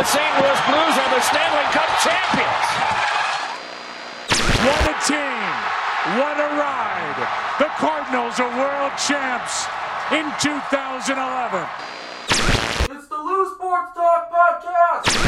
the St. Louis Blues are the Stanley Cup champions. What a team. What a ride. The Cardinals are world champs in 2011. It's the Lou Sports Talk Podcast.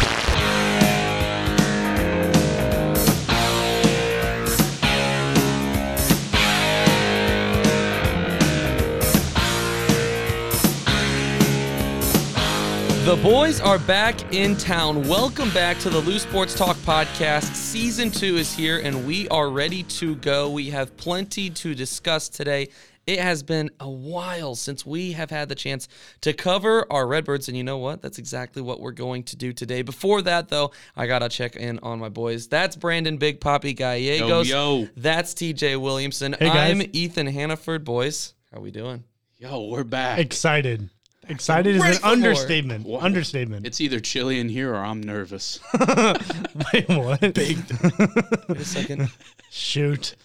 The boys are back in town. Welcome back to the Lou Sports Talk podcast. Season two is here and we are ready to go. We have plenty to discuss today. It has been a while since we have had the chance to cover our Redbirds, and you know what? That's exactly what we're going to do today. Before that, though, I gotta check in on my boys. That's Brandon Big Poppy Gallegos. Yo, yo. That's TJ Williamson. Hey, guys. I'm Ethan Hannaford. Boys, how we doing? Yo, we're back. Excited. Excited is an understatement. Wha- Understatement. It's either chilly in here or I'm nervous. Wait, what? Wait a second. Shoot.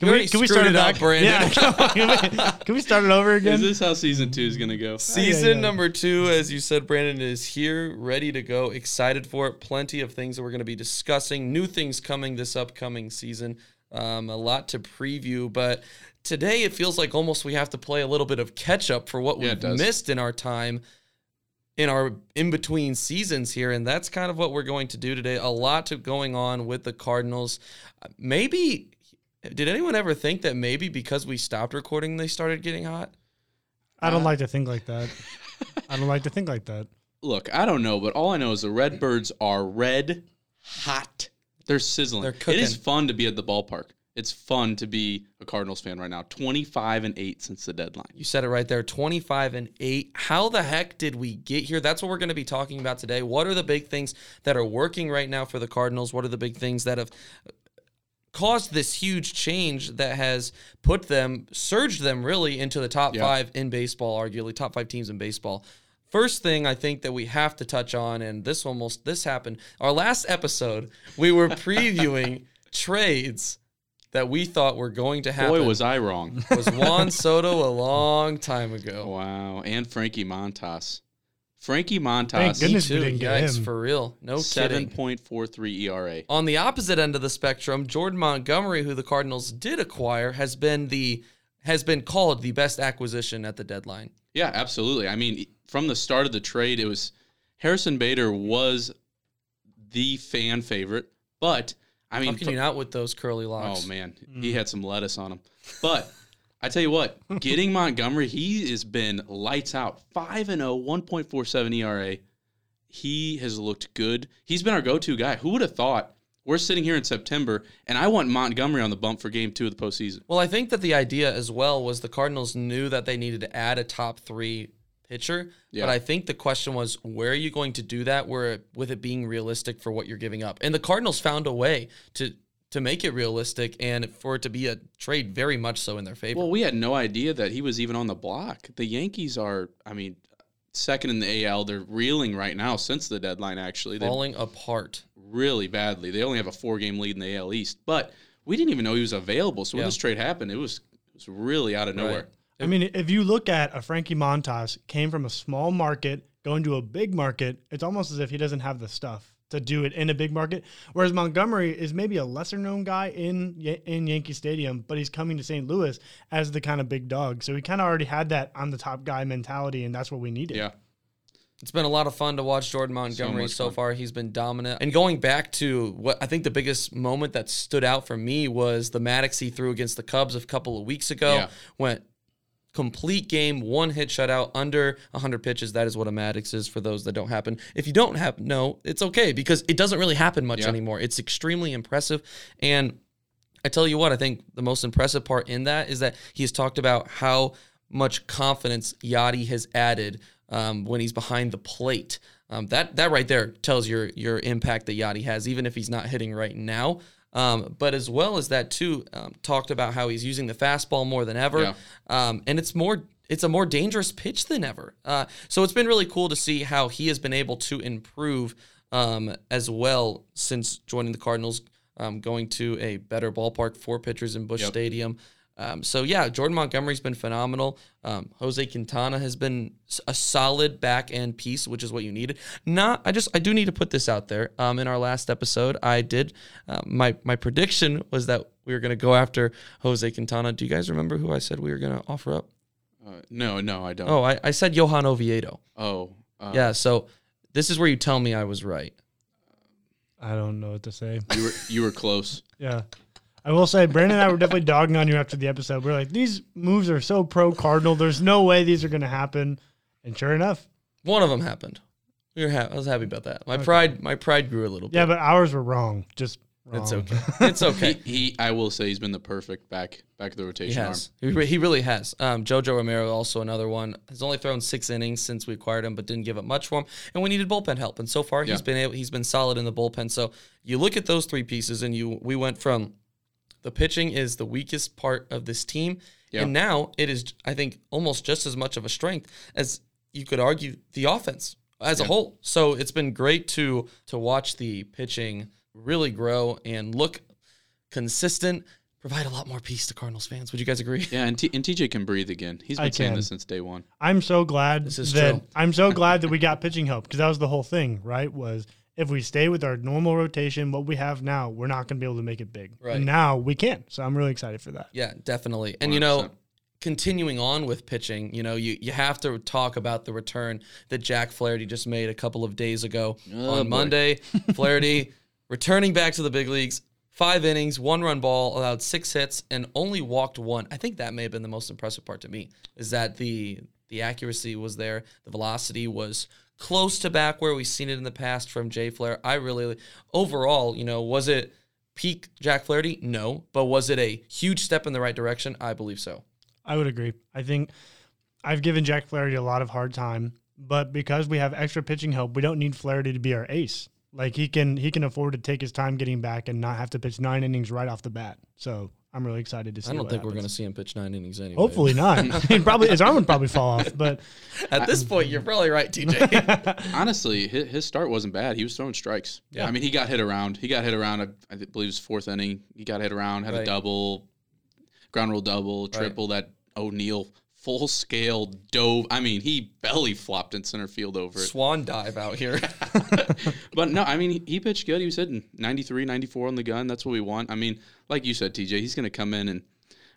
You already screwed start it up, back? Brandon. Yeah. can, we, can we start it over again? Is this how season two is gonna go? Season yeah, yeah. number two, as you said, Brandon is here, ready to go, excited for it. Plenty of things that we're going to be discussing, new things coming this upcoming season. Um, a lot to preview, but today it feels like almost we have to play a little bit of catch up for what Yeah, we've missed in our time in our in between seasons here, and that's kind of what we're going to do today. A lot to going on with the Cardinals. Uh, Maybe did anyone ever think that maybe because we stopped recording, they started getting hot? I don't like to think like that. I don't like to think like that. Look, I don't know, but all I know is the Redbirds are red hot. They're sizzling. They're cooking. It is fun to be at the ballpark. It's fun to be a Cardinals fan right now. 25 and 8 since the deadline. You said it right there 25 and 8. How the heck did we get here? That's what we're going to be talking about today. What are the big things that are working right now for the Cardinals? What are the big things that have caused this huge change that has put them, surged them really into the top Yeah. five in baseball, arguably top five teams in baseball? First thing I think that we have to touch on, and this almost this happened. Our last episode, we were previewing trades that we thought were going to happen Boy, was I wrong. was Juan Soto a long time ago. wow. And Frankie Montas. Frankie Montas. Thank Montas, goodness we didn't get yikes, him. for real. No kidding. 7.43 ERA. On the opposite end of the spectrum, Jordan Montgomery, who the Cardinals did acquire, has been the has been called the best acquisition at the deadline. Yeah, absolutely. I mean, from the start of the trade, it was Harrison Bader was the fan favorite, but I mean, How can you not with those curly locks? oh locks? man, he mm. had some lettuce on him. But I tell you what, getting Montgomery, he has been lights out. 5 and oh, 0, 1.47 ERA. He has looked good. He's been our go-to guy. Who would have thought? We're sitting here in September, and I want Montgomery on the bump for Game Two of the postseason. Well, I think that the idea as well was the Cardinals knew that they needed to add a top three pitcher. Yeah. But I think the question was, where are you going to do that? Where with it being realistic for what you're giving up, and the Cardinals found a way to to make it realistic and for it to be a trade very much so in their favor. Well, we had no idea that he was even on the block. The Yankees are, I mean, second in the AL. They're reeling right now since the deadline. Actually, they falling apart. really badly. They only have a four-game lead in the AL East, but we didn't even know he was available. So when Yeah. this trade happened, it was it was really out of nowhere. Right. I mean, if you look at a Frankie Montas came from a small market going to a big market, it's almost as if he doesn't have the stuff to do it in a big market. Whereas Montgomery is maybe a lesser known guy in in Yankee Stadium, but he's coming to St. Louis as the kind of big dog. So he kind of already had that on the top guy mentality, and that's what we needed. Yeah, It's been a lot of fun to watch Jordan Montgomery much so, far. He's been dominant. And going back to what I think the biggest moment that stood out for me was the Maddux he threw against the Cubs a couple of weeks ago. Yeah. Went complete game, one hit shutout, under 100 pitches. That is what a Maddux is for those that don't happen. If you don't have, no, it's okay because it doesn't really happen much Yeah. anymore. It's extremely impressive. And I tell you what, I think the most impressive part in that is that he's talked about how much confidence Yadi has added um, when he's behind the plate. Um, that that right there tells your your impact that Yadi has, even if he's not hitting right now. Um, but as well as that too, um, talked about how he's using the fastball more than ever, Yeah. um, and it's more it's a more dangerous pitch than ever. Uh, so it's been really cool to see how he has been able to improve um, as well since joining the Cardinals, um, going to a better ballpark for pitchers in Busch Yep. Stadium. Um, so yeah, Jordan Montgomery's been phenomenal. Um, Jose Quintana has been a solid back end piece, which is what you needed. Not, I just I do need to put this out there. Um, in our last episode, I did uh, my my prediction was that we were going to go after Jose Quintana. Do you guys remember who I said we were going to offer up? Uh, no, no, I don't. Oh, I, I said Johan Oviedo. Oh, uh, Yeah, so this is where you tell me I was right. I don't know what to say. You were you were close. Yeah. I will say, Brandon and I were definitely dogging on you after the episode. We're like, these moves are so pro Cardinal. There's no way these are going to happen. And sure enough, One of them happened. We were ha- I was happy about that. My pride my pride grew a little bit. yeah, but ours were wrong. Just wrong. it's okay. It's okay. He, he, I will say, he's been the perfect back back of the He rotation arm. He, he really has. Um, Jojo Romero also another one. Has only thrown six innings since we acquired him, but didn't give up much for him. And we needed bullpen help. And so far, he's Yeah. been able, he's been solid in the bullpen. So you look at those three pieces, and you we went from the pitching is the weakest part of this team, Yeah. and now it is I think almost just as much of a strength as you could argue the offense as a whole. So it's been great to to watch the pitching really grow and look consistent, provide a lot more peace to Cardinals fans. Would you guys agree? Yeah, and, T- and TJ can breathe again. He's been saying can. this since day one. I'm so glad This is that true. I'm so glad that we got pitching help because that was the whole thing, right? Was if we stay with our normal rotation, what we have now, we're not going to be able to make it big. Right. And now we can. So I'm really excited for that. Yeah, definitely. And you know, continuing on with pitching, you know, you, you have to talk about the return that Jack Flaherty just made a couple of days ago Oh, on boy. Monday. Flaherty returning back to the big leagues, five innings, one run ball, allowed six hits, and only walked one. I think that may have been the most impressive part to me is that the the accuracy was there, the velocity was close to back where we've seen it in the past from Jay Flair. I really overall, you know, was it peak Jack Flaherty? No, but was it a huge step in the right direction? I believe so. I would agree. I think I've given Jack Flaherty a lot of hard time, but because we have extra pitching help, we don't need Flaherty to be our ace. Like he can he can afford to take his time getting back and not have to pitch nine innings right off the bat. So I'm really excited to see. I don't what think we're going to see him pitch nine innings anyway. Hopefully not. He'd probably his arm would probably fall off, but At this point, you're probably right, TJ. Honestly, his, his start wasn't bad. He was throwing strikes. Yeah. I mean, he got hit around. He got hit around. I, I believe it was fourth inning. He got hit around, had Right. a double, ground rule double, triple that O'Neill full scale dove. I mean, he belly flopped in center field over it. Swan dive out here. but no, I mean, he, he pitched good. He was hitting 93, 94 on the gun. That's what we want. I mean, like you said, TJ, he's going to come in and,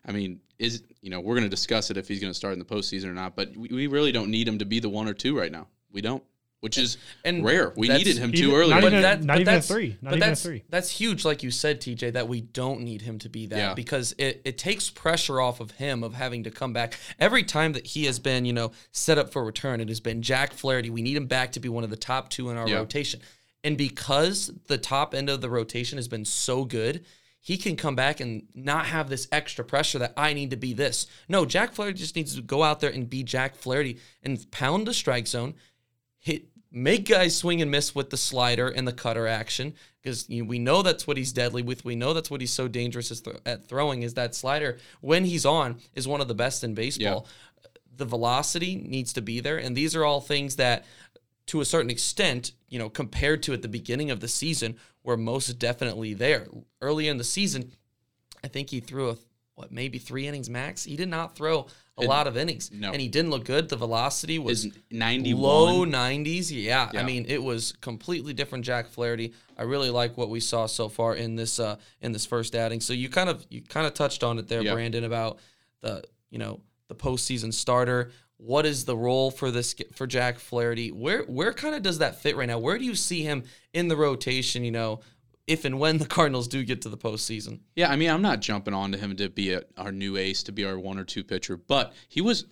I mean, is you know we're going to discuss it if he's going to start in the postseason or not. But we, we really don't need him to be the one or two right now. We don't, which is And rare. We needed him Even- too early. not but even- that, not but even that's- three. Not but that's, three. That's huge, like you said, TJ, that we don't need him to be that Yeah. because it, it takes pressure off of him of having to come back. Every time that he has been, you know, set up for return, it has been Jack Flaherty. We need him back to be one of the top two in our Yeah. rotation. And because the top end of the rotation has been so good, he can come back and not have this extra pressure that I need to be this. No, Jack Flaherty just needs to go out there and be Jack Flaherty and pound the strike zone, hit make guys swing and miss with the slider and the cutter action because you know, we know that's what he's deadly with. We know that's what he's so dangerous as th- at throwing is that slider when he's on is one of the best in baseball. The velocity needs to be there, and these are all things that, to a certain extent, you know, compared to at the beginning of the season, were most definitely there. Early in the season, I think he threw a what maybe three innings max. He did not throw a It- lot of innings, no. and he didn't look good. The velocity was 91. low 90s. Yeah. I mean, it was completely different Jack Flaherty. I really like what we saw so far in this uh in this first outing. So you kind of you kind of touched on it there, Yeah. Brandon, about the you know the postseason starter. What is the role for this for Jack Flaherty? Where where kind of does that fit right now? Where do you see him in the rotation? You know, if and when the Cardinals do get to the postseason. Yeah, I mean, I'm not jumping on to him to be a, our new ace, to be our one or two pitcher, but he was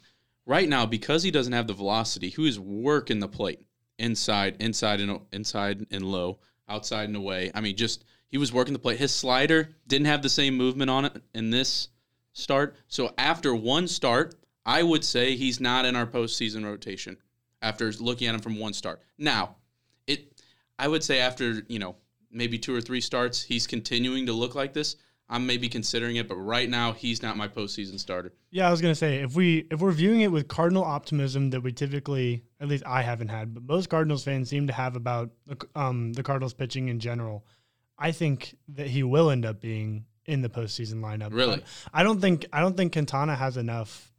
right now because he doesn't have the velocity. He was working the plate inside, inside and inside and low, outside and away. I mean, just he was working the plate. His slider didn't have the same movement on it in this start. So after one start, I would say he's not in our postseason rotation. After looking at him from one start, now it, I would say after you know maybe two or three starts, he's continuing to look like this. I'm maybe considering it, but right now he's not my postseason starter. Yeah, I was gonna say if we if we're viewing it with Cardinal optimism that we typically, at least I haven't had, but most Cardinals fans seem to have about the, um, the Cardinals pitching in general. I think that he will end up being in the postseason lineup. Really? I, I don't think I don't think Quintana has enough.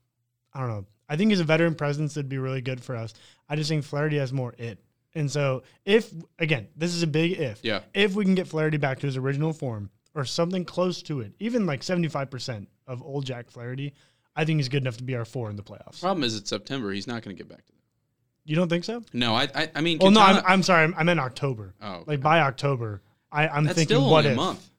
I don't know. I think he's a veteran presence that'd be really good for us. I just think Flaherty has more it. And so if again, this is a big if. Yeah. If we can get Flaherty back to his original form or something close to it, even like seventy five percent of old Jack Flaherty, I think he's good enough to be our four in the playoffs. Problem is, it's September. He's not going to get back to that. You don't think so? No, I, I, I mean, Well, no, I'm, Quintana- I'm sorry. I meant October. Oh, okay. Like by October, I, I'm That's thinking still what only if? a month.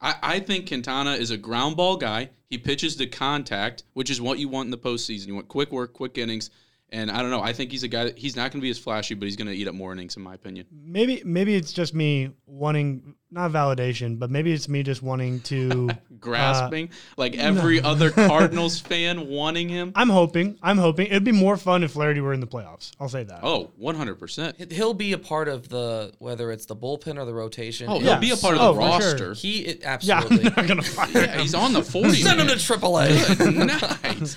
I, I think Quintana is a ground ball guy. He pitches to contact, which is what you want in the postseason. You want quick work, quick innings. And I don't know. I think he's a guy that he's not going to be as flashy, but he's going to eat up more innings, in my opinion. Maybe maybe it's just me wanting not validation, but maybe it's me just wanting to. Grasping, uh, like every other Cardinals fan wanting him. I'm hoping. I'm hoping it'd be more fun if Flaherty were in the playoffs. I'll say that. Oh, 100%. He'll be a part of the whether it's the bullpen or the rotation. Oh, he'll be a part of Oh, the sure. roster. he it, yeah, absolutely. I'm not gonna fire Yeah, him. he's on the 40. Send him to AAA. nice.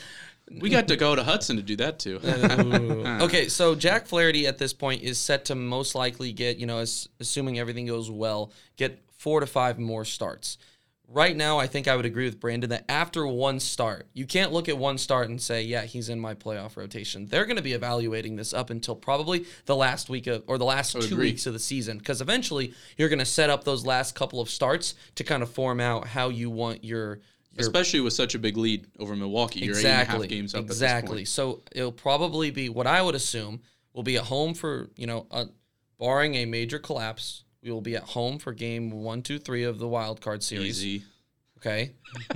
We got to go to Hudson to do that too. okay, so Jack Flaherty at this point is set to most likely get, you know, as, assuming everything goes well, get four to five more starts. Right now, I think I would agree with Brandon that after one start, you can't look at one start and say, yeah, he's in my playoff rotation. They're going to be evaluating this up until probably the last week of, or the last two agree. weeks of the season, because eventually you're going to set up those last couple of starts to kind of form out how you want your. Your Especially with such a big lead over Milwaukee. You're eight and a half games up exactly. at this So it'll probably be what I would assume will be at home for you know, uh, barring a major collapse. We will be at home for game one, two, three of the wild card series. Easy. Okay,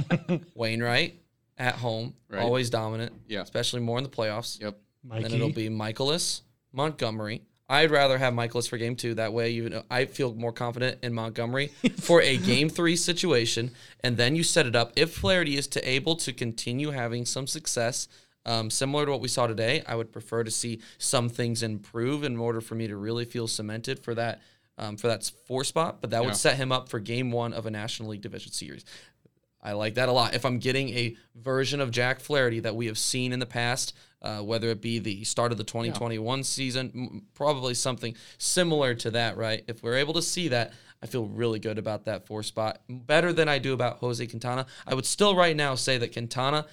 Wainwright at home, Right. always dominant. Yeah. especially more in the playoffs. Yep. Mikey. Then it'll be Mikolas, Montgomery. I'd rather have Mikolas for game two. That way, you know, I feel more confident in Montgomery for a game three situation. And then you set it up. If Flaherty is to able to continue having some success, um, similar to what we saw today, I would prefer to see some things improve in order for me to really feel cemented for that um, for that four spot. But that Yeah. would set him up for game one of a National League Division Series. I like that a lot. If I'm getting a version of Jack Flaherty that we have seen in the past, uh, whether it be the start of the 2021 season, m- probably something similar to that, right? If we're able to see that, I feel really good about that four spot. Better than I do about Jose Quintana. I would still right now say that Quintana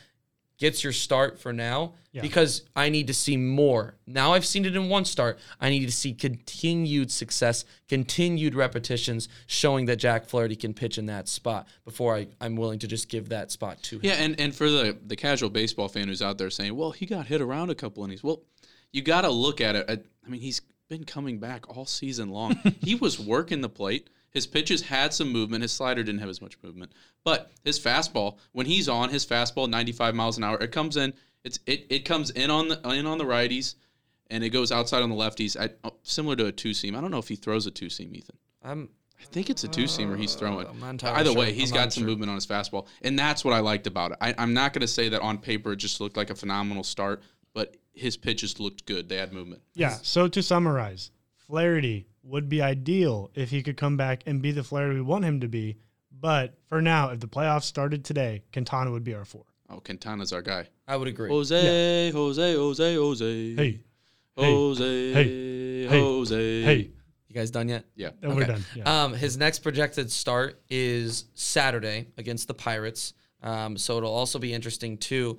gets your start for now Yeah. because I need to see more. Now I've seen it in one start. I need to see continued success, continued repetitions showing that Jack Flaherty can pitch in that spot before I, I'm willing to just give that spot to him. Yeah, and, and for the, the casual baseball fan who's out there saying, well, he got hit around a couple innings. Well, you got to look at it. at- I mean, he's been coming back all season long. he was working the plate. His pitches had some movement. His slider didn't have as much movement. But his fastball, when he's on, his fastball, 95 miles an hour, it comes in. It's it, it comes in on the in on the righties, and it goes outside on the lefties. I, oh, similar to a two seam. I don't know if he throws a two seam, Ethan. I'm I think it's a two seamer he's throwing. I'm Either sure. way, he's I'm got some sure. movement on his fastball, and that's what I liked about it. I, I'm not going to say that on paper it just looked like a phenomenal start, but his pitches looked good. They had movement. Yeah. So to summarize, Flaherty would be ideal if he could come back and be the Flaherty we want him to be. But for now, if the playoffs started today, Quintana would be our four. Oh, Quintana's our guy. I would agree. Jose, Jose, Jose, Jose. Hey, Jose, hey, Jose. hey, You guys done yet? Yeah. and we're done. Yeah. Um, his next projected start is Saturday against the Pirates. Um, so it'll also be interesting too.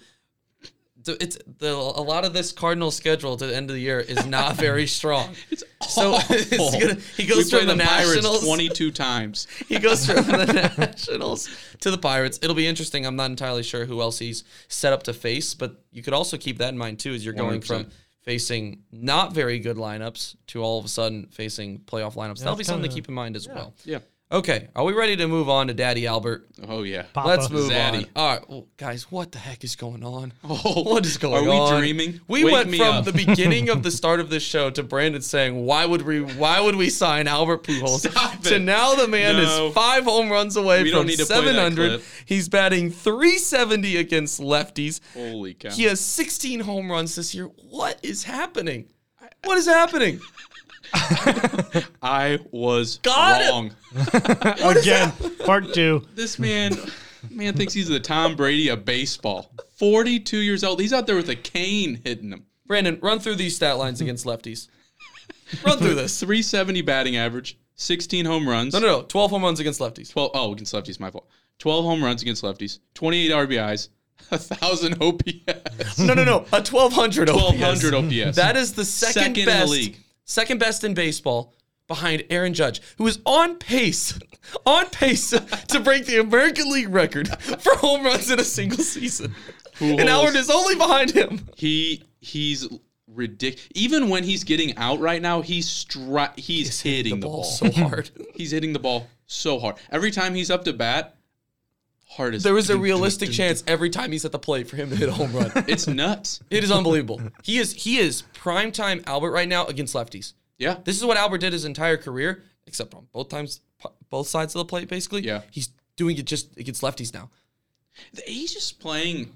It's the a lot of this Cardinal schedule to the end of the year is not very strong. It's So it's awful. gonna, he goes play from the, the Nationals. 22 times. he goes from the Nationals to the Pirates. It'll be interesting. I'm not entirely sure who else he's set up to face, but you could also keep that in mind too, as you're going from 100%. facing not very good lineups to all of a sudden facing playoff lineups. That'll be something to keep in mind as well. Yeah. Okay, are we ready to move on to Daddy Albert? Oh, yeah. Papa. Let's move Zaddy. on. All right, well, guys, what the heck is going on? Oh, What is going on? are we on? dreaming? We Wake went me from up. the beginning of the start of this show to Brandon saying, "Why would we? Why would we sign Albert Pujols?" Stop To now, the man No. is five home runs away We don't from need to play that 700. clip. He's batting 370 against lefties. Holy cow. He has 16 home runs this year. What is happening? What is happening? I was Got wrong. Again, part two. This man, man thinks he's the Tom Brady of baseball. 42 years old. He's out there with a cane hitting him. Brandon, run through these stat lines against lefties. Run through this. 370 batting average, 16 home runs. No, no, no. 12 home runs against lefties. 12 oh against lefties my fault 12 home runs against lefties 28 rbis 1000 ops No, no, no. A 1200 OPS. 1200 ops That is the second, Second in the best, league. Second best in baseball behind Aaron Judge, who is on pace, on pace to break the American League record for home runs in a single season. and. Howard is only behind him. he he's ridiculous even when he's getting out right now he's stri- he's, hitting the, ball, so hard. he's hitting the ball so hard every time he's up to bat hard as there was a realistic chance every time he's at the plate for him to hit a home run. it's nuts It is unbelievable. He is he is primetime Albert right now against lefties. yeah This is what Albert did his entire career, except on both times, both sides of the plate, basically. Yeah. he's doing it just against lefties now. he's just playing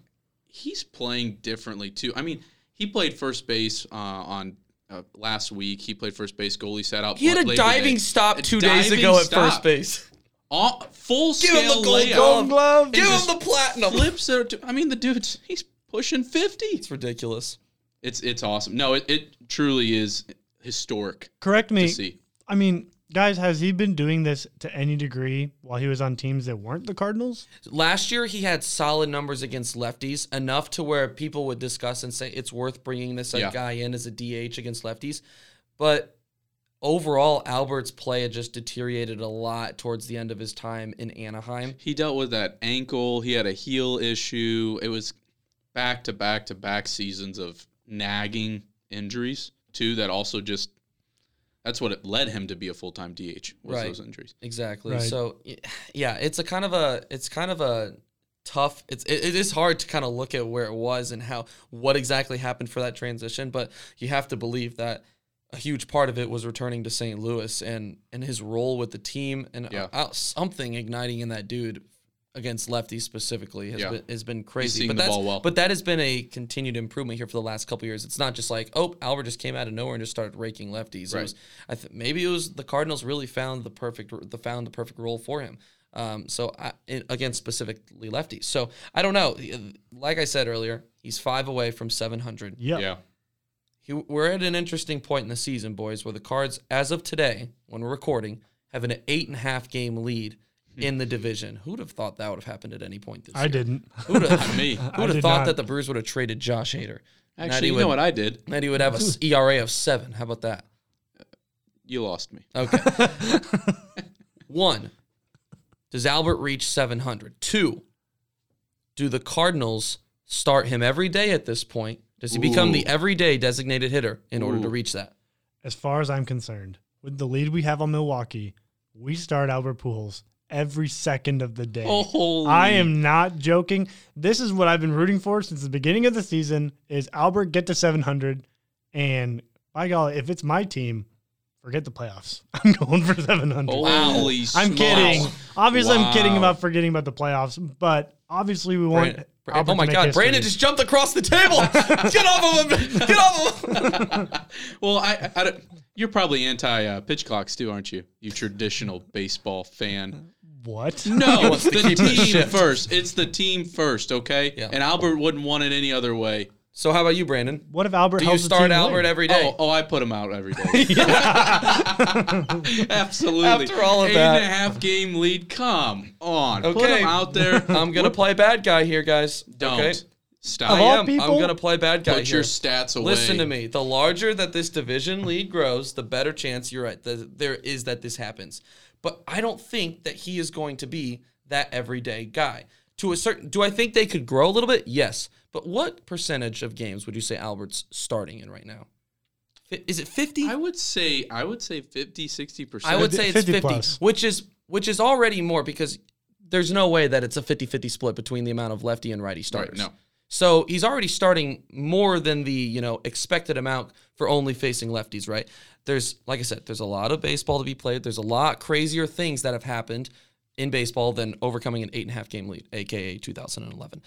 he's playing differently too i mean he played first base uh, on uh, last week he played first base Goldie sat out He had a diving stop A two days ago at stop. first base. All, full Give him the gold layup. glove. glove. Give him the platinum. flips it to- i mean the dude's he's pushing 50 It's ridiculous. it's it's awesome no it, it truly is historic Correct me. to see I mean, guys, has he been doing this to any degree while he was on teams that weren't the Cardinals? Last year, he had solid numbers against lefties, enough to where people would discuss and say it's worth bringing this uh, Yeah. guy in as a DH against lefties. But overall, Albert's play had just deteriorated a lot towards the end of his time in Anaheim. he dealt with that ankle he had a heel issue it was back to back to back seasons of nagging injuries too that also just that's what it led him to be a full-time DH was Right. those injuries Exactly. Right. So yeah, it's a kind of a it's kind of a tough it's it, it is hard to kind of look at where it was and how what exactly happened for that transition, but you have to believe that a huge part of it was returning to St. Louis and and his role with the team and Yeah. uh, something igniting in that dude against lefties specifically has Yeah. been has been crazy. but the that's ball well. but that has been a continued improvement here for the last couple years. It's not just like oh Albert just came out of nowhere and just started raking lefties. It was I th- maybe it was the Cardinals really found the perfect the found the perfect role for him. Um, so I, against specifically lefties. So I don't know. Like I said earlier, he's five away from 700. Yep. yeah He, we're at an interesting point in the season, boys, where the Cards, as of today, when we're recording, have an eight and a half game lead in the division. Who'd have thought that would have happened at any point this I year? didn't. Who'd have, me who'd I have thought not. that the Brewers would have traded Josh Hader? Actually he you know what I did That he would have a s- ERA of seven. How about that? you lost me Okay. One, does Albert reach 700? Two, do the Cardinals start him every day at this point? Does he become the everyday designated hitter in order to reach that? As far as I'm concerned, with the lead we have on Milwaukee, we start Albert Pujols every second of the day. Holy. I am not joking. This is what I've been rooting for since the beginning of the season is Albert get to 700 and by golly, if it's my team, forget the playoffs. I'm going for 700. holy I'm smokes. kidding. Obviously, I'm kidding Wow. about forgetting about the playoffs, but obviously we want Brandon- Albert oh my to make God, history. Brandon just jumped across the table. Get off of him. Get off of him. well I, I don't, you're probably anti uh, pitch clocks too aren't you you traditional baseball fan what? No, wants to the team first. It's the team first, okay? Yeah. And Albert wouldn't want it any other way. So how about you, Brandon? What if Albert Do you helps the start team Albert win? every day? Oh, oh, I put him out every day. Absolutely. After all of Eight that. and a half game lead. Come on. okay. Put Okay. him out there. I'm gonna play bad guy here, guys. Don't. Okay? Stop. I all am. I'm gonna play bad guy Put here. your stats away. Listen to me. The larger that this division lead grows, the better chance you're right. That there is that this happens. But I don't think that he is going to be that everyday guy. To a certain, do I think they could grow a little bit? Yes. But what percentage of games would you say Albert's starting in right now? Is it 50? I would say I would say 50 60%. I would say it's 50 50, plus. which is which is already more because there's no way that it's a 50-50 split between the amount of lefty and righty starters. no. So he's already starting more than the, you know, expected amount for only facing lefties, right? There's like I said, there's a lot of baseball to be played. There's a lot crazier things that have happened in baseball than overcoming an eight and a half game lead, aka 2011.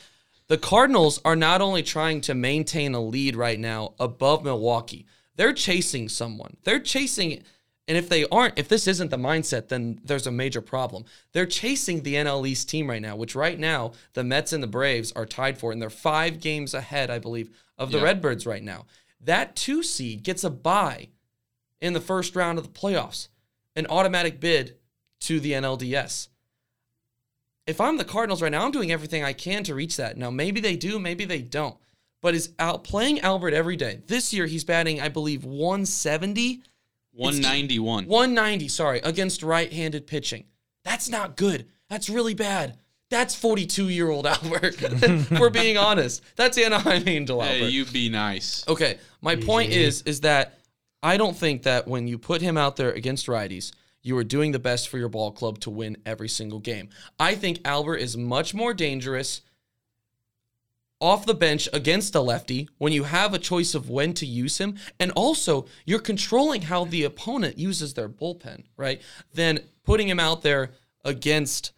The Cardinals are not only trying to maintain a lead right now above Milwaukee, they're chasing someone. They're chasing, and if they aren't, if this isn't the mindset, then there's a major problem. They're chasing the NL East team right now, which right now the Mets and the Braves are tied for, and they're five games ahead, I believe, of the Yeah. Redbirds right now. That two seed gets a bye in the first round of the playoffs. an automatic bid to the NLDS. If I'm the Cardinals right now, I'm doing everything I can to reach that. Now, maybe they do, maybe they don't. But is out playing Albert every day. This year he's batting, I believe, 170, 191. 190, sorry, against right-handed pitching. That's not good. That's really bad. That's 42-year-old Albert. We're being honest. That's Anaheim Angel Albert. Hey, you be nice. Okay, my point is is that I don't think that when you put him out there against righties, you are doing the best for your ball club to win every single game. I think Albert is much more dangerous off the bench against a lefty when you have a choice of when to use him and also you're controlling how the opponent uses their bullpen, right? Then putting him out there against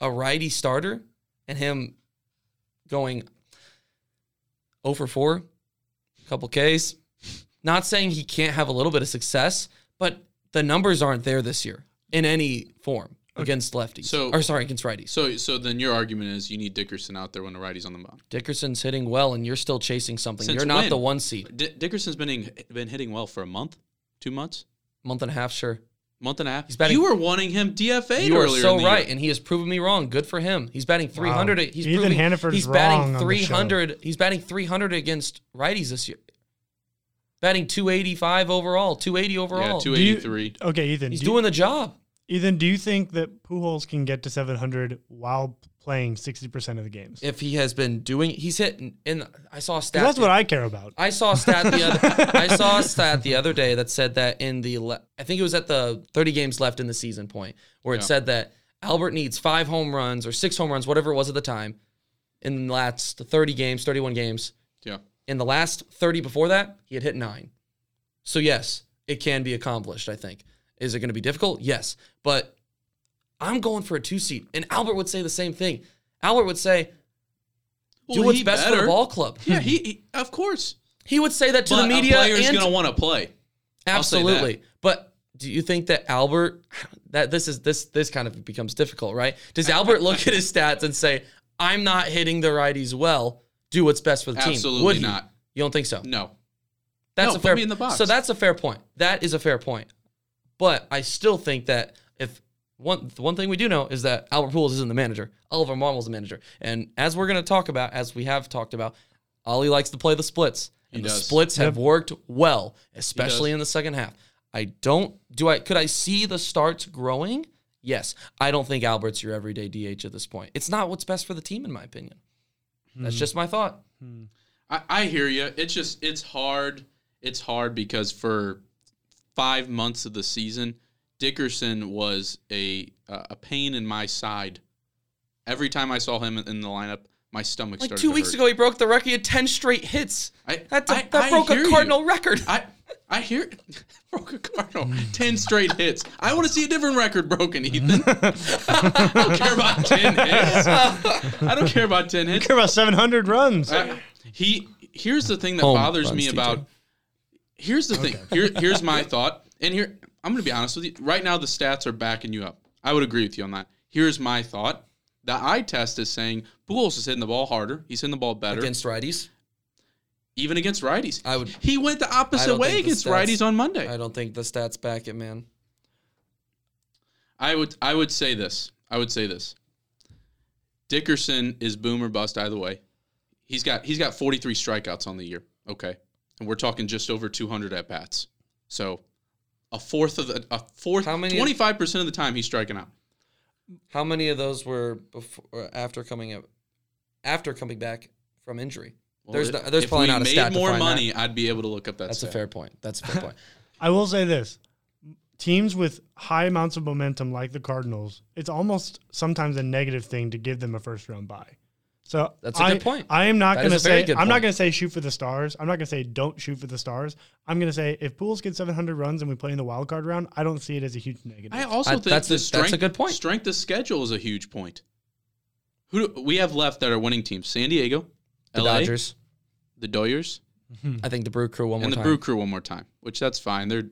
a righty starter and him going 0 for 4, couple Ks. Not saying he can't have a little bit of success, but the numbers aren't there this year in any form against lefties. So- or sorry, against righties. So, so then your argument is you need Dickerson out there when the righties on the mound. Dickerson's hitting well, and you're still chasing something. Since you're not when? the one seed. D- Dickerson's been hitting, been hitting well for a month, two months, Month and a half, sure. month and a half. He's batting- you were wanting him DFA You are earlier. so in the right, year. and he has proven me wrong. Good for him. He's batting 300. He's Ethan proving, Hannaford's he's batting on the show. 300. He's batting 300 against righties this year. Batting 285 overall, 280 overall. two Do you- Okay, Ethan. He's do you- doing the job. Ethan, do you think that Pujols can get to 700 while playing 60% of the games? If he has been doing, he's hitting. And I saw a 'Cause stat. That's what I care about. I saw a stat the other I saw a stat the other day that said that in the le- I think it was at the 30 games left in the season point where it Yeah. said that Albert needs 5 home runs or 6 home runs whatever it was at the time in the last 30 games, 31 games. In the last 30 before that, he had hit 9. So yes, it can be accomplished, I think. Is it going to be difficult? Yes. But I'm going for a 2 seat and Albert would say the same thing. Albert would say do Well, what's best for the ball club. Yeah, he, he of course. He would say that to but the media a player's and gonna want to play. I'll say that. Absolutely. But do you think that Albert that this is this this kind of becomes difficult, right? Does Albert look at his stats and say, "I'm not hitting the righties well. Do what's best for the team." Absolutely Would not. You don't think so? No. That's No, a put fair me in the box. So that's a fair point. That is a fair point. But I still think that if one the one thing we do know is that Albert Pujols isn't the manager. Oliver Marmol's the manager. And as we're going to talk about, as we have talked about, Ollie likes to play the splits. And He the does. splits have worked well, especially in the second half. I don't do I could I see the starts growing? Yes. I don't think Albert's your everyday DH at this point. It's not what's best for the team in my opinion. That's just my thought. I, I hear you. It's just it's hard. It's hard because for five months of the season, Dickerson was a uh, a pain in my side. Every time I saw him in the lineup, my stomach Like started. two to weeks hurt. ago, he broke the record. He had ten straight hits. I, That, I- that I broke hear a you. Cardinal record. I I hear broke a Cardinal. Ten straight hits. I want to see a different record broken, Ethan. I don't care about ten hits. I don't care about ten hits. I care about 700 runs. I- he here's the thing that Home bothers runs, me TJ. about here's the thing here here's my thought and here i'm gonna be honest with you right now the stats are backing you up i would agree with you on that here's my thought the eye test is saying Pujols is hitting the ball harder he's hitting the ball better Against righties, even against righties I would- he went the opposite way the against stats- righties on monday I don't think the stats back it, man. I would I would say this. I would say this. Dickerson is boom or bust either way. He's got he's got 43 strikeouts on the year. Okay. And we're talking just over 200 at bats. So a fourth of the a fourth How many- 25% of the time he's striking out. How many of those were before after coming up after coming back from injury? There's Well, no, there's if probably we not a made stat to more find that. money, I'd be able to look up that That's a fair point. That's a fair point. I will say this teams with high amounts of momentum like the Cardinals, it's almost sometimes a negative thing to give them a first round bye. So That's a I- good point. I am not going to is a very say I'm not going to say shoot for the stars. I'm not going to say don't shoot for the stars. I'm going to say if Pujols get 700 runs and we play in the wild card round, I don't see it as a huge negative. I also I- think that's the a- that's a good point. Strength of schedule is a huge point. Who do, we have left that are winning teams? San Diego, The LA, Dodgers. the Doyers, I think the Brew Crew one more and the time. Brew Crew one more time, which that's fine. They're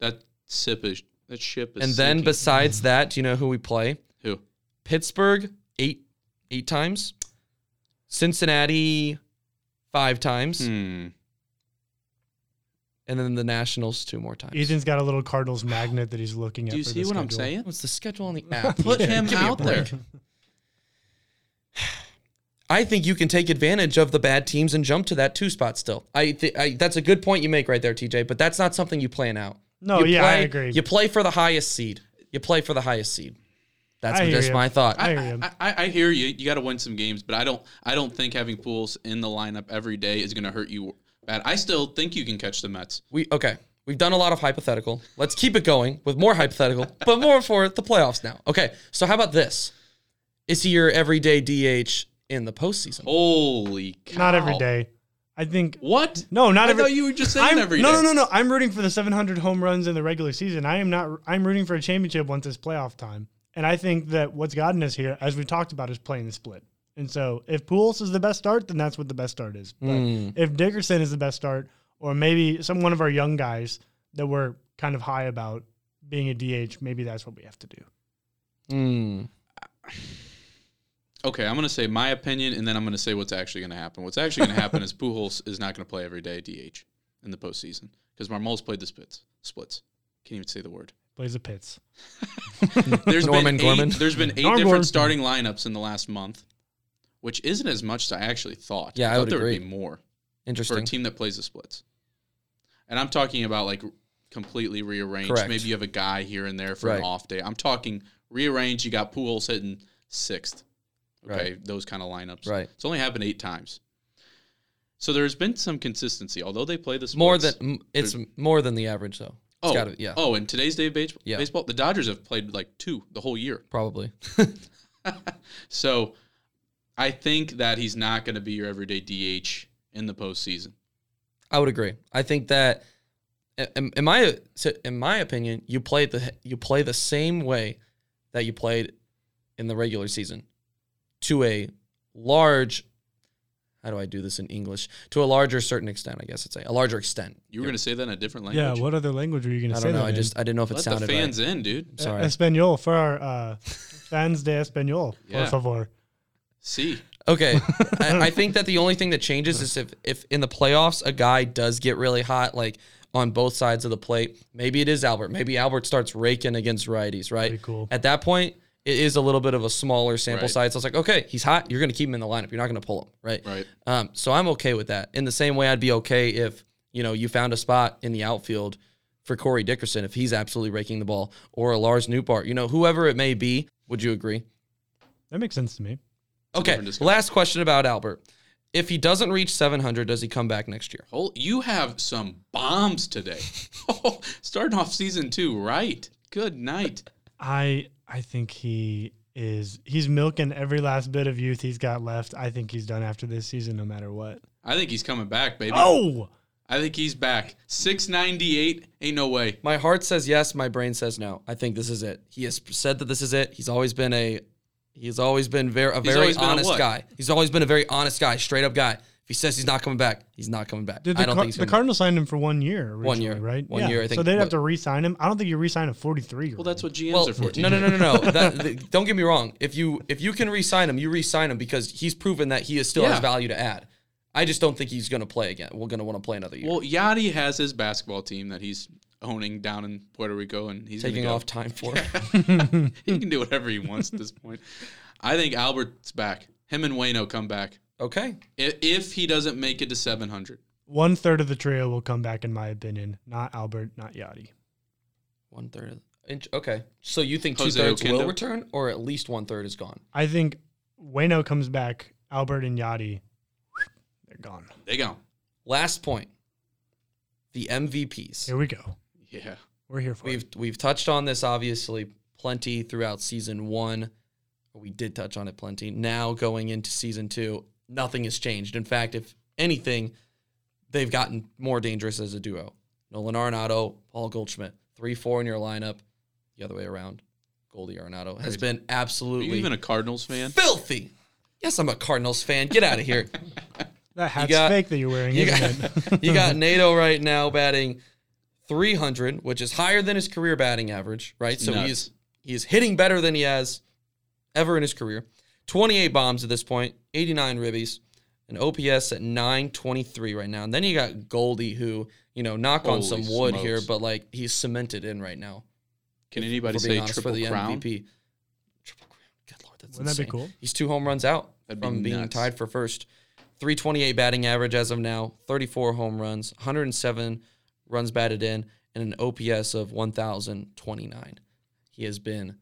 that sip is that ship is. and then sinking. besides that, do you know who we play? who? Pittsburgh eight eight times. Cincinnati five times. Hmm. and then the Nationals two more times. Ethan's got a little Cardinals magnet that he's looking at. Do you for see the what I'm schedule. saying? What's the schedule on the app? Put him Give me a out there. Break. I think you can take advantage of the bad teams and jump to that two spot still. I, th- I that's a good point you make right there, TJ. But that's not something you plan out. No, You yeah, I agree. You play for the highest seed. You play for the highest seed. That's I just my thought. I I, hear you. I, I, I hear you. You got to win some games, but I don't. I don't think having Pujols in the lineup every day is going to hurt you bad. I still think you can catch the Mets. We okay. We've done a lot of hypothetical. Let's keep it going with more hypothetical, but more for the playoffs now. Okay. So how about this? Is he your everyday DH in the postseason? Holy cow! Not every day. I think What? no, not I every. thought you were just saying I'm, every no, day. no, no, no. I'm rooting for the 700 home runs in the regular season. I am not. I'm rooting for a championship once it's playoff time. And I think that what's gotten us here, as we talked about, is playing the split. And so, if Pujols is the best start, then that's what the best start is. But Mm. if Dickerson is the best start, or maybe some one of our young guys that we're kind of high about being a DH, maybe that's what we have to do. Mm. Okay, I'm going to say my opinion, and then I'm going to say what's actually going to happen. What's actually going to happen is Pujols is not going to play every day DH in the postseason because Marmol's played the splits. Splits. Can't even say the word. Plays the pits. There's Norman been Gorman. eight, there's been eight Norm different Gorman. starting lineups in the last month, which isn't as much as I actually thought. Yeah, I thought would there agree. would be more Interesting. for a team that plays the splits. And I'm talking about like completely rearranged. Correct. Maybe you have a guy here and there for Right. an off day. I'm talking rearranged. You got Pujols hitting sixth. Okay, Right. those kind of lineups. Right. It's only happened eight times. So there's been some consistency, although they play this. More than it's more than the average though. It's oh gotta, yeah, oh in today's day of baseball, Yeah. baseball, the Dodgers have played like two the whole year. probably. so I think that he's not going to be your everyday DH in the postseason. I would agree. I think that, in, in my in my opinion, you play the you play the same way that you played in the regular season, to a large. How do I do this in English? To a larger certain extent, I guess I'd say a larger extent. You were going to say that in a different language. Yeah. What other language were you going to say? I don't know. that I in? just I didn't know if it Let sounded the fans right. in, dude. I'm sorry. Espanol for our uh, fans de Espanol, Yeah. por favor. See, Okay, I, I think that the only thing that changes is if if in the playoffs a guy does get really hot, like on both sides of the plate. Maybe it is Albert. Maybe Albert starts raking against righties. Right. Pretty cool. At that point, it is a little bit of a smaller sample Right. size. So it's like, okay, he's hot. You're going to keep him in the lineup. You're not going to pull him. Right. right? Um, so I'm okay with that. In the same way, I'd be okay if you know you found a spot in the outfield for Corey Dickerson if he's absolutely raking the ball, or a Lars Nootbaar. You know, whoever it may be. Would you agree? That makes sense to me. a Okay. Last question about Albert. If he doesn't reach 700, does he come back next year? Hol- You have some bombs today. Starting off season two, right? Good night. I I think he is he's milking every last bit of youth he's got left. I think he's done after this season, no matter what. I think he's coming back, baby. Oh, I think he's back. 698. Ain't no way. My heart says yes. My brain says no. I think this is it. He has said that this is it. He's always been a, he's always been very a He's very always been a honest guy. He's always been a very honest guy, straight up guy. If he says he's not coming back, he's not coming back. Did I the, don't Car- think he's the Cardinals signed him for one year. One year. right? One year, I think. So they'd have to re-sign him. I don't think you re-sign a 43 year Well, that's what GMs Well, are for. no, no, no, no, no. that, th- don't get me wrong. If you if you can re-sign him, you re-sign him because he's proven that he is still has value to add. I just don't think he's going to play again. We're going to want to play another year. Well, Yadi has his basketball team that he's owning down in Puerto Rico, and he's Taking go. off time for. he can do whatever he wants at this point. I think Albert's back. Him and Wayno come back. Okay. If, if he doesn't make it to 700. One third of the trio will come back, in my opinion. Not Albert, not Yadi. One third. Of, inch- okay. So you think two Jose thirds will return, or at least one third is gone? I think Wayno comes back. Albert and Yadi, they're gone. They go. Last point. The MVPs. Here we go. Yeah. We're here for We've it. we've touched on this obviously plenty throughout season one. We did touch on it plenty. Now going into season two, nothing has changed. In fact, if anything, they've gotten more dangerous as a duo. Nolan Arenado, Paul Goldschmidt, three four in your lineup. The other way around. Goldie Arenado has Are been you absolutely even a Cardinals fan? filthy. Yes, I'm a Cardinals fan. Get out of here. That hat's got- fake that you're wearing, You isn't got, it? you got Nado right now batting 300, which is higher than his career batting average, right? So Nuts. he's he's hitting better than he has ever in his career. 28 bombs at this point, 89 ribbies, an OPS at 923 right now. And then you got Goldie, who you know, knock on some wood here, but like he's cemented in right now. Can anybody say honest, triple crown? MVP? Triple crown. Good lord, that's Wouldn't that be cool? He's two home runs out That'd be from being nuts. tied for first. 328 batting average as of now, 34 home runs, 107 runs batted in, and an OPS of 1,029. He has been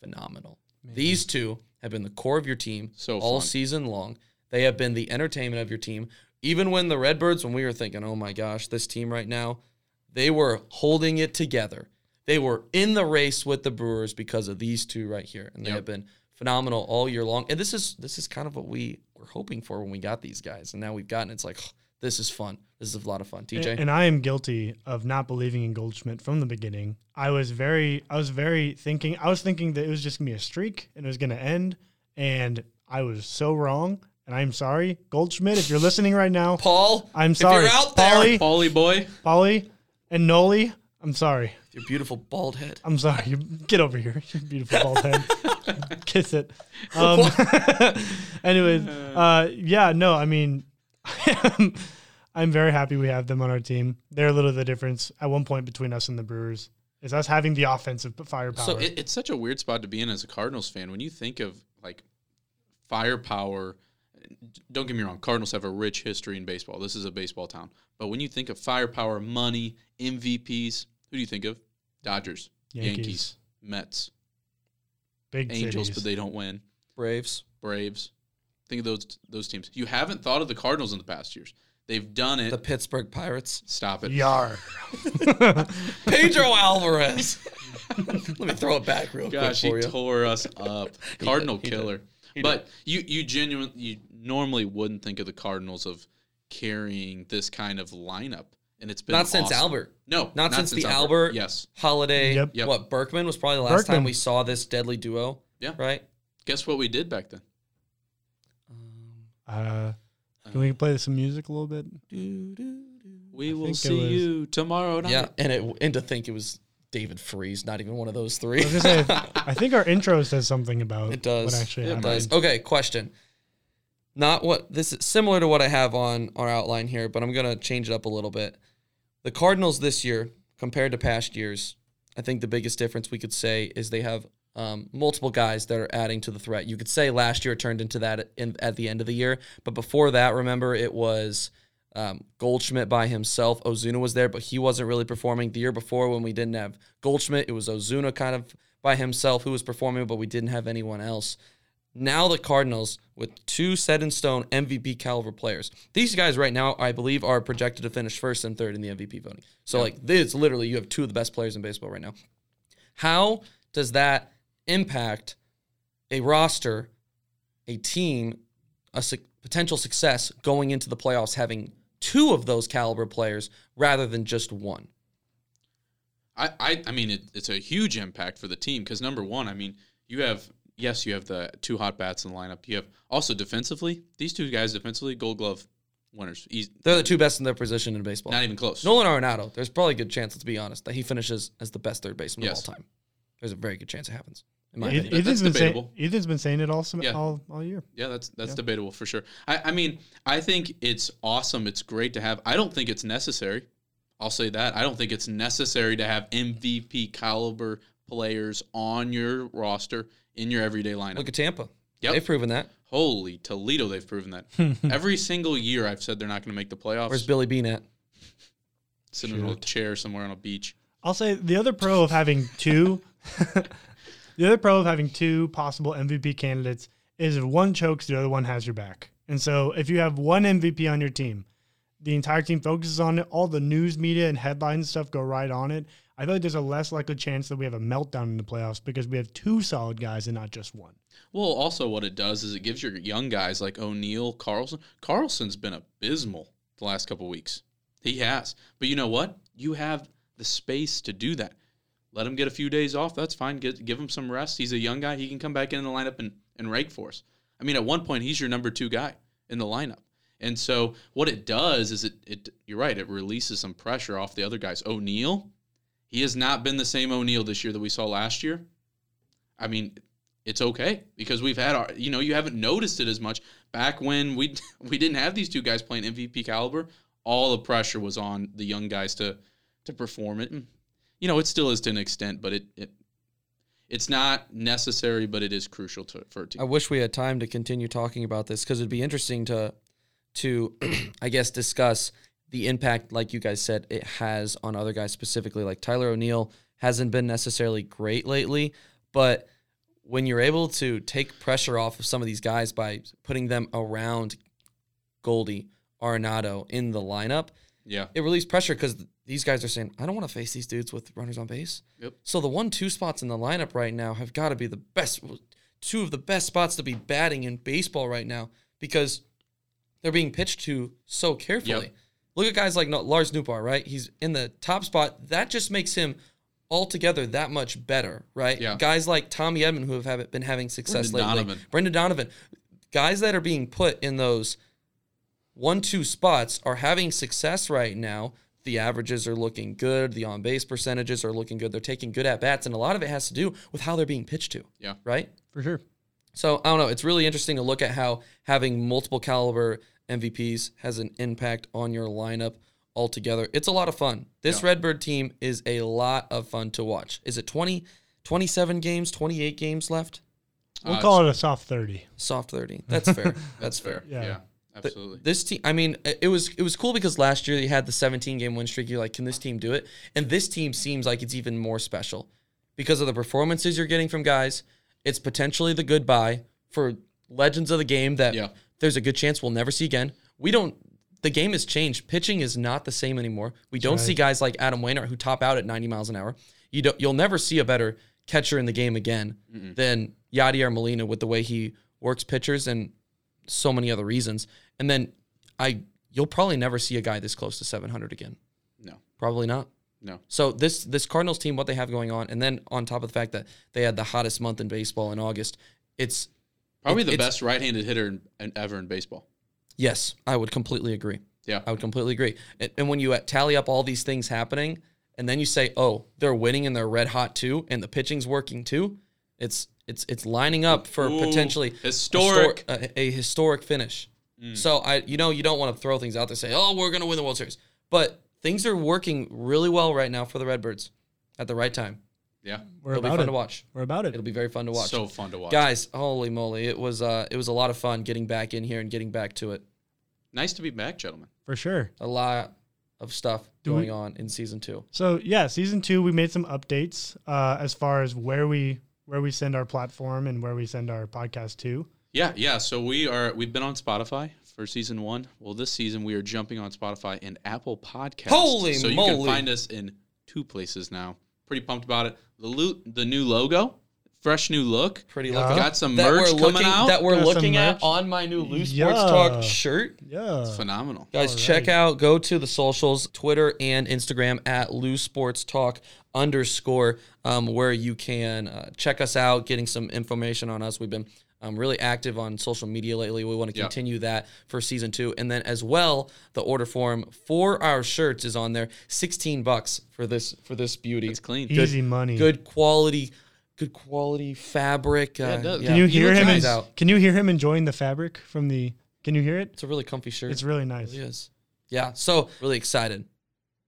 phenomenal. These two have been the core of your team So all fun. season long. They have been the entertainment of your team. Even when the Redbirds, when we were thinking, oh my gosh, this team right now, they were holding it together. They were in the race with the Brewers because of these two right here, and they Yep. have been phenomenal all year long. And this is this is kind of what we were hoping for when we got these guys, and now we've gotten. It's like this is fun. This is a lot of fun. TJ, And, and I am guilty of not believing in Goldschmidt from the beginning. I was very, I was very thinking, I was thinking that it was just gonna be a streak and it was gonna end, and I was so wrong. And I'm sorry, Goldschmidt, if you're listening right now, Paul, I'm if sorry, you're out there, Paulie, Paulie boy. Paulie, and Noli. I'm sorry. your beautiful bald head. I'm sorry. You get over here, you beautiful bald head. Kiss it. Um, anyways, uh, yeah, no, I mean, I'm very happy we have them on our team. They're a little the difference at one point between us and the Brewers is us having the offensive firepower. So it, it's such a weird spot to be in as a Cardinals fan when you think of like firepower. Don't get me wrong, Cardinals have a rich history in baseball. This is a baseball town. But when you think of firepower, money, MVPs, who do you think of? Dodgers, Yankees. Yankees, Mets, Big Angels, cities. but they don't win. Braves. Braves. Think of those those teams. You haven't thought of the Cardinals in the past years. They've done it. The Pittsburgh Pirates. Stop it. Yar. Pedro Alvarez. Let me throw it back real Gosh, quick he for you. tore us up. Cardinal he did. killer. But you you genuinely you normally wouldn't think of the Cardinals of carrying this kind of lineup, and it's been Not since. Albert. No, Not, since, the Albert, Yes. Holliday. Yep. Yep. What Berkman was probably the last time we saw this deadly duo. Yeah. Right. Guess what we did back then? Uh, can we play some music a little bit? We will see was- you tomorrow night. Yeah, and it and to think it was David Freese, not even one of those three. I say, I think our intro says something about It does. what actually it happened. does. Okay, question. Not what this is similar to what I have on our outline here, but I'm gonna change it up a little bit. The Cardinals this year, compared to past years, I think the biggest difference we could say is they have um, multiple guys that are adding to the threat. You could say last year it turned into that in, at the end of the year, but before that, remember it was um, Goldschmidt by himself. Ozuna was there, but he wasn't really performing. The year before, when we didn't have Goldschmidt, it was Ozuna kind of by himself who was performing, but we didn't have anyone else. Now the Cardinals with two set in stone MVP caliber players. These guys right now, I believe, are projected to finish first and third in the MVP voting. So like this, literally, you have two of the best players in baseball right now. How does that impact a roster, a team, a su- potential success going into the playoffs having two of those caliber players rather than just one? I, I, I mean, it, it's a huge impact for the team because number one, I mean, you have yes, you have the two hot bats in the lineup. You have also defensively, these two guys defensively, Gold Glove winners. He's They're the two best in their position in baseball. not even close. Nolan Arenado, there's probably a good chance, let's be honest, that he finishes as the best third baseman Yes. of all time. There's a very good chance it happens. In my Eth- opinion. Ethan's That's been saying debatable. Ethan's been saying it all sem- Yeah. all, all year. Yeah, that's that's debatable for sure. I, I mean, I think it's awesome. It's great to have. I don't think it's necessary. I'll say that. I don't think it's necessary to have MVP caliber players on your roster in your everyday lineup. Look at Tampa. Yep. They've proven that. Holy Toledo, they've proven that. Every single year I've said they're not going to make the playoffs. Where's Billy Beane at? Sitting in a chair somewhere on a beach. I'll say the other pro of having two, the other pro of having two possible MVP candidates is if one chokes, the other one has your back. And so if you have one MVP on your team, the entire team focuses on it. All the news media and headlines stuff go right on it. I feel like there's a less likely chance that we have a meltdown in the playoffs because we have two solid guys and not just one. Well, also what it does is it gives your young guys like O'Neill, Carlson. Carlson's been abysmal the last couple weeks. He has. But you know what? You have the space to do that. Let him get a few days off. That's fine. Get, give him some rest. He's a young guy. He can come back in the lineup and, and rake for us. I mean, at one point, he's your number two guy in the lineup. And so what it does is it, it you're right, it releases some pressure off the other guys. O'Neill, he has not been the same O'Neill this year that we saw last year. I mean, it's okay because we've had our, you know, you haven't noticed it as much back when we we didn't have these two guys playing MVP caliber. all the pressure was on the young guys to to perform it. And, you know, it still is to an extent, but it, it it's not necessary, but it is crucial to for a team. I wish we had time to continue talking about this because it'd be interesting to, to, I guess, discuss the impact, like you guys said, it has on other guys specifically. Like Tyler O'Neill hasn't been necessarily great lately, but when you're able to take pressure off of some of these guys by putting them around Goldie, Arenado in the lineup, yeah. it relieves pressure because these guys are saying, I don't want to face these dudes with runners on base. Yep. So the one two spots in the lineup right now have got to be the best, two of the best spots to be batting in baseball right now because they're being pitched to so carefully. Yep. Look at guys like no, Lars Nootbaar, right? He's in the top spot. That just makes him altogether that much better, right? Yeah. Guys like Tommy Edman who have, have been having success Brendan lately. Donovan. Brendan Donovan. Guys that are being put in those one two spots are having success right now. The averages are looking good. The on base percentages are looking good. They're taking good at bats, and a lot of it has to do with how they're being pitched to. Yeah. Right. For sure. So I don't know. It's really interesting to look at how having multiple caliber MVPs has an impact on your lineup altogether. It's a lot of fun. This Yeah. Redbird team is a lot of fun to watch. Is it 20, 27 games, 28 games left? We'll Uh, call it a soft 30. Soft 30. That's fair. That's fair. Yeah. Yeah. Absolutely. This team, I mean, it was it was cool because last year they had the 17 game win streak. You're like, can this team do it? And this team seems like it's even more special because of the performances you're getting from guys. It's potentially the goodbye for legends of the game that Yeah. there's a good chance we'll never see again. We don't. The game has changed. Pitching is not the same anymore. We don't right. see guys like Adam Wainwright who top out at 90 miles an hour. You don't. You'll never see a better catcher in the game again than Yadier Molina with the way he works pitchers and so many other reasons. And then I you'll probably never see a guy this close to 700 again. no. Probably not. No. So this this Cardinals team, what they have going on, and then on top of the fact that they had the hottest month in baseball in August, it's Probably it- the it's- best right-handed hitter in, in, ever in baseball. yes, I would completely agree. Yeah. I would completely agree. And, and when you uh, tally up all these things happening, and then you say, oh, they're winning and they're red hot too, and the pitching's working too, it's it's it's lining up for Ooh, potentially a historic. stor- a, a historic finish. So I, you know, you don't want to throw things out there say, oh, we're gonna win the World Series, but things are working really well right now for the Redbirds at the right time. Yeah. We're It'll be about fun it. to watch. We're about it. It'll be very fun to watch. So fun to watch. Guys, holy moly, it was uh, it was a lot of fun getting back in here and getting back to it. Nice to be back, gentlemen. For sure. A lot of stuff Do going we- on in season two. So yeah, season two, we made some updates uh, as far as where we where we send our platform and where we send our podcast to. Yeah, yeah. So we are we've been on Spotify for season one. Well, this season we are jumping on Spotify and Apple Podcasts. Holy so you can find us in two places now. Pretty pumped about it. The lo- the new logo, fresh new look. Pretty Yeah. looking. Got some that merch we're coming looking, out. That we're Got looking at on my new Loose Yeah. Sports Talk shirt. Yeah. It's phenomenal. Guys, check out, go to the socials, Twitter and Instagram at Loose Sports Talk underscore, um, where you can uh, check us out, getting some information on us. We've been um, really active on social media lately. We want to Yeah. continue that for season two. And then as well, the order form for our shirts is on there. 16 bucks for this for this beauty. It's clean. Easy money. Good quality, good quality fabric. Uh, it does. Can you hear look him? nice. en- out. Can you hear him enjoying the fabric from the? Can you hear it? It's a really comfy shirt. It's really nice. It really is. Yeah. So really excited.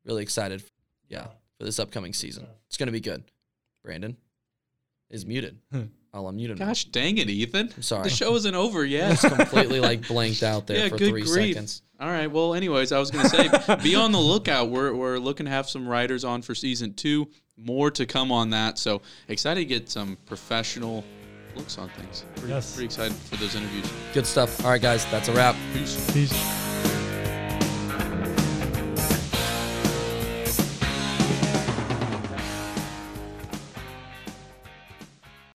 Really excited. Yeah. For this upcoming season. It's gonna be good. Brandon is muted. Hmm. I'll unmute him. Gosh dang it, Ethan. I'm sorry. The show isn't over yet. Just completely like blanked out there yeah, for good three grief. seconds. All right. Well, anyways, I was gonna say, be on the lookout. We're we're looking to have some writers on for season two. More to come on that. So excited to get some professional looks on things. Pretty, Yes. pretty excited for those interviews. Good stuff. All right, guys, that's a wrap. Peace. Peace.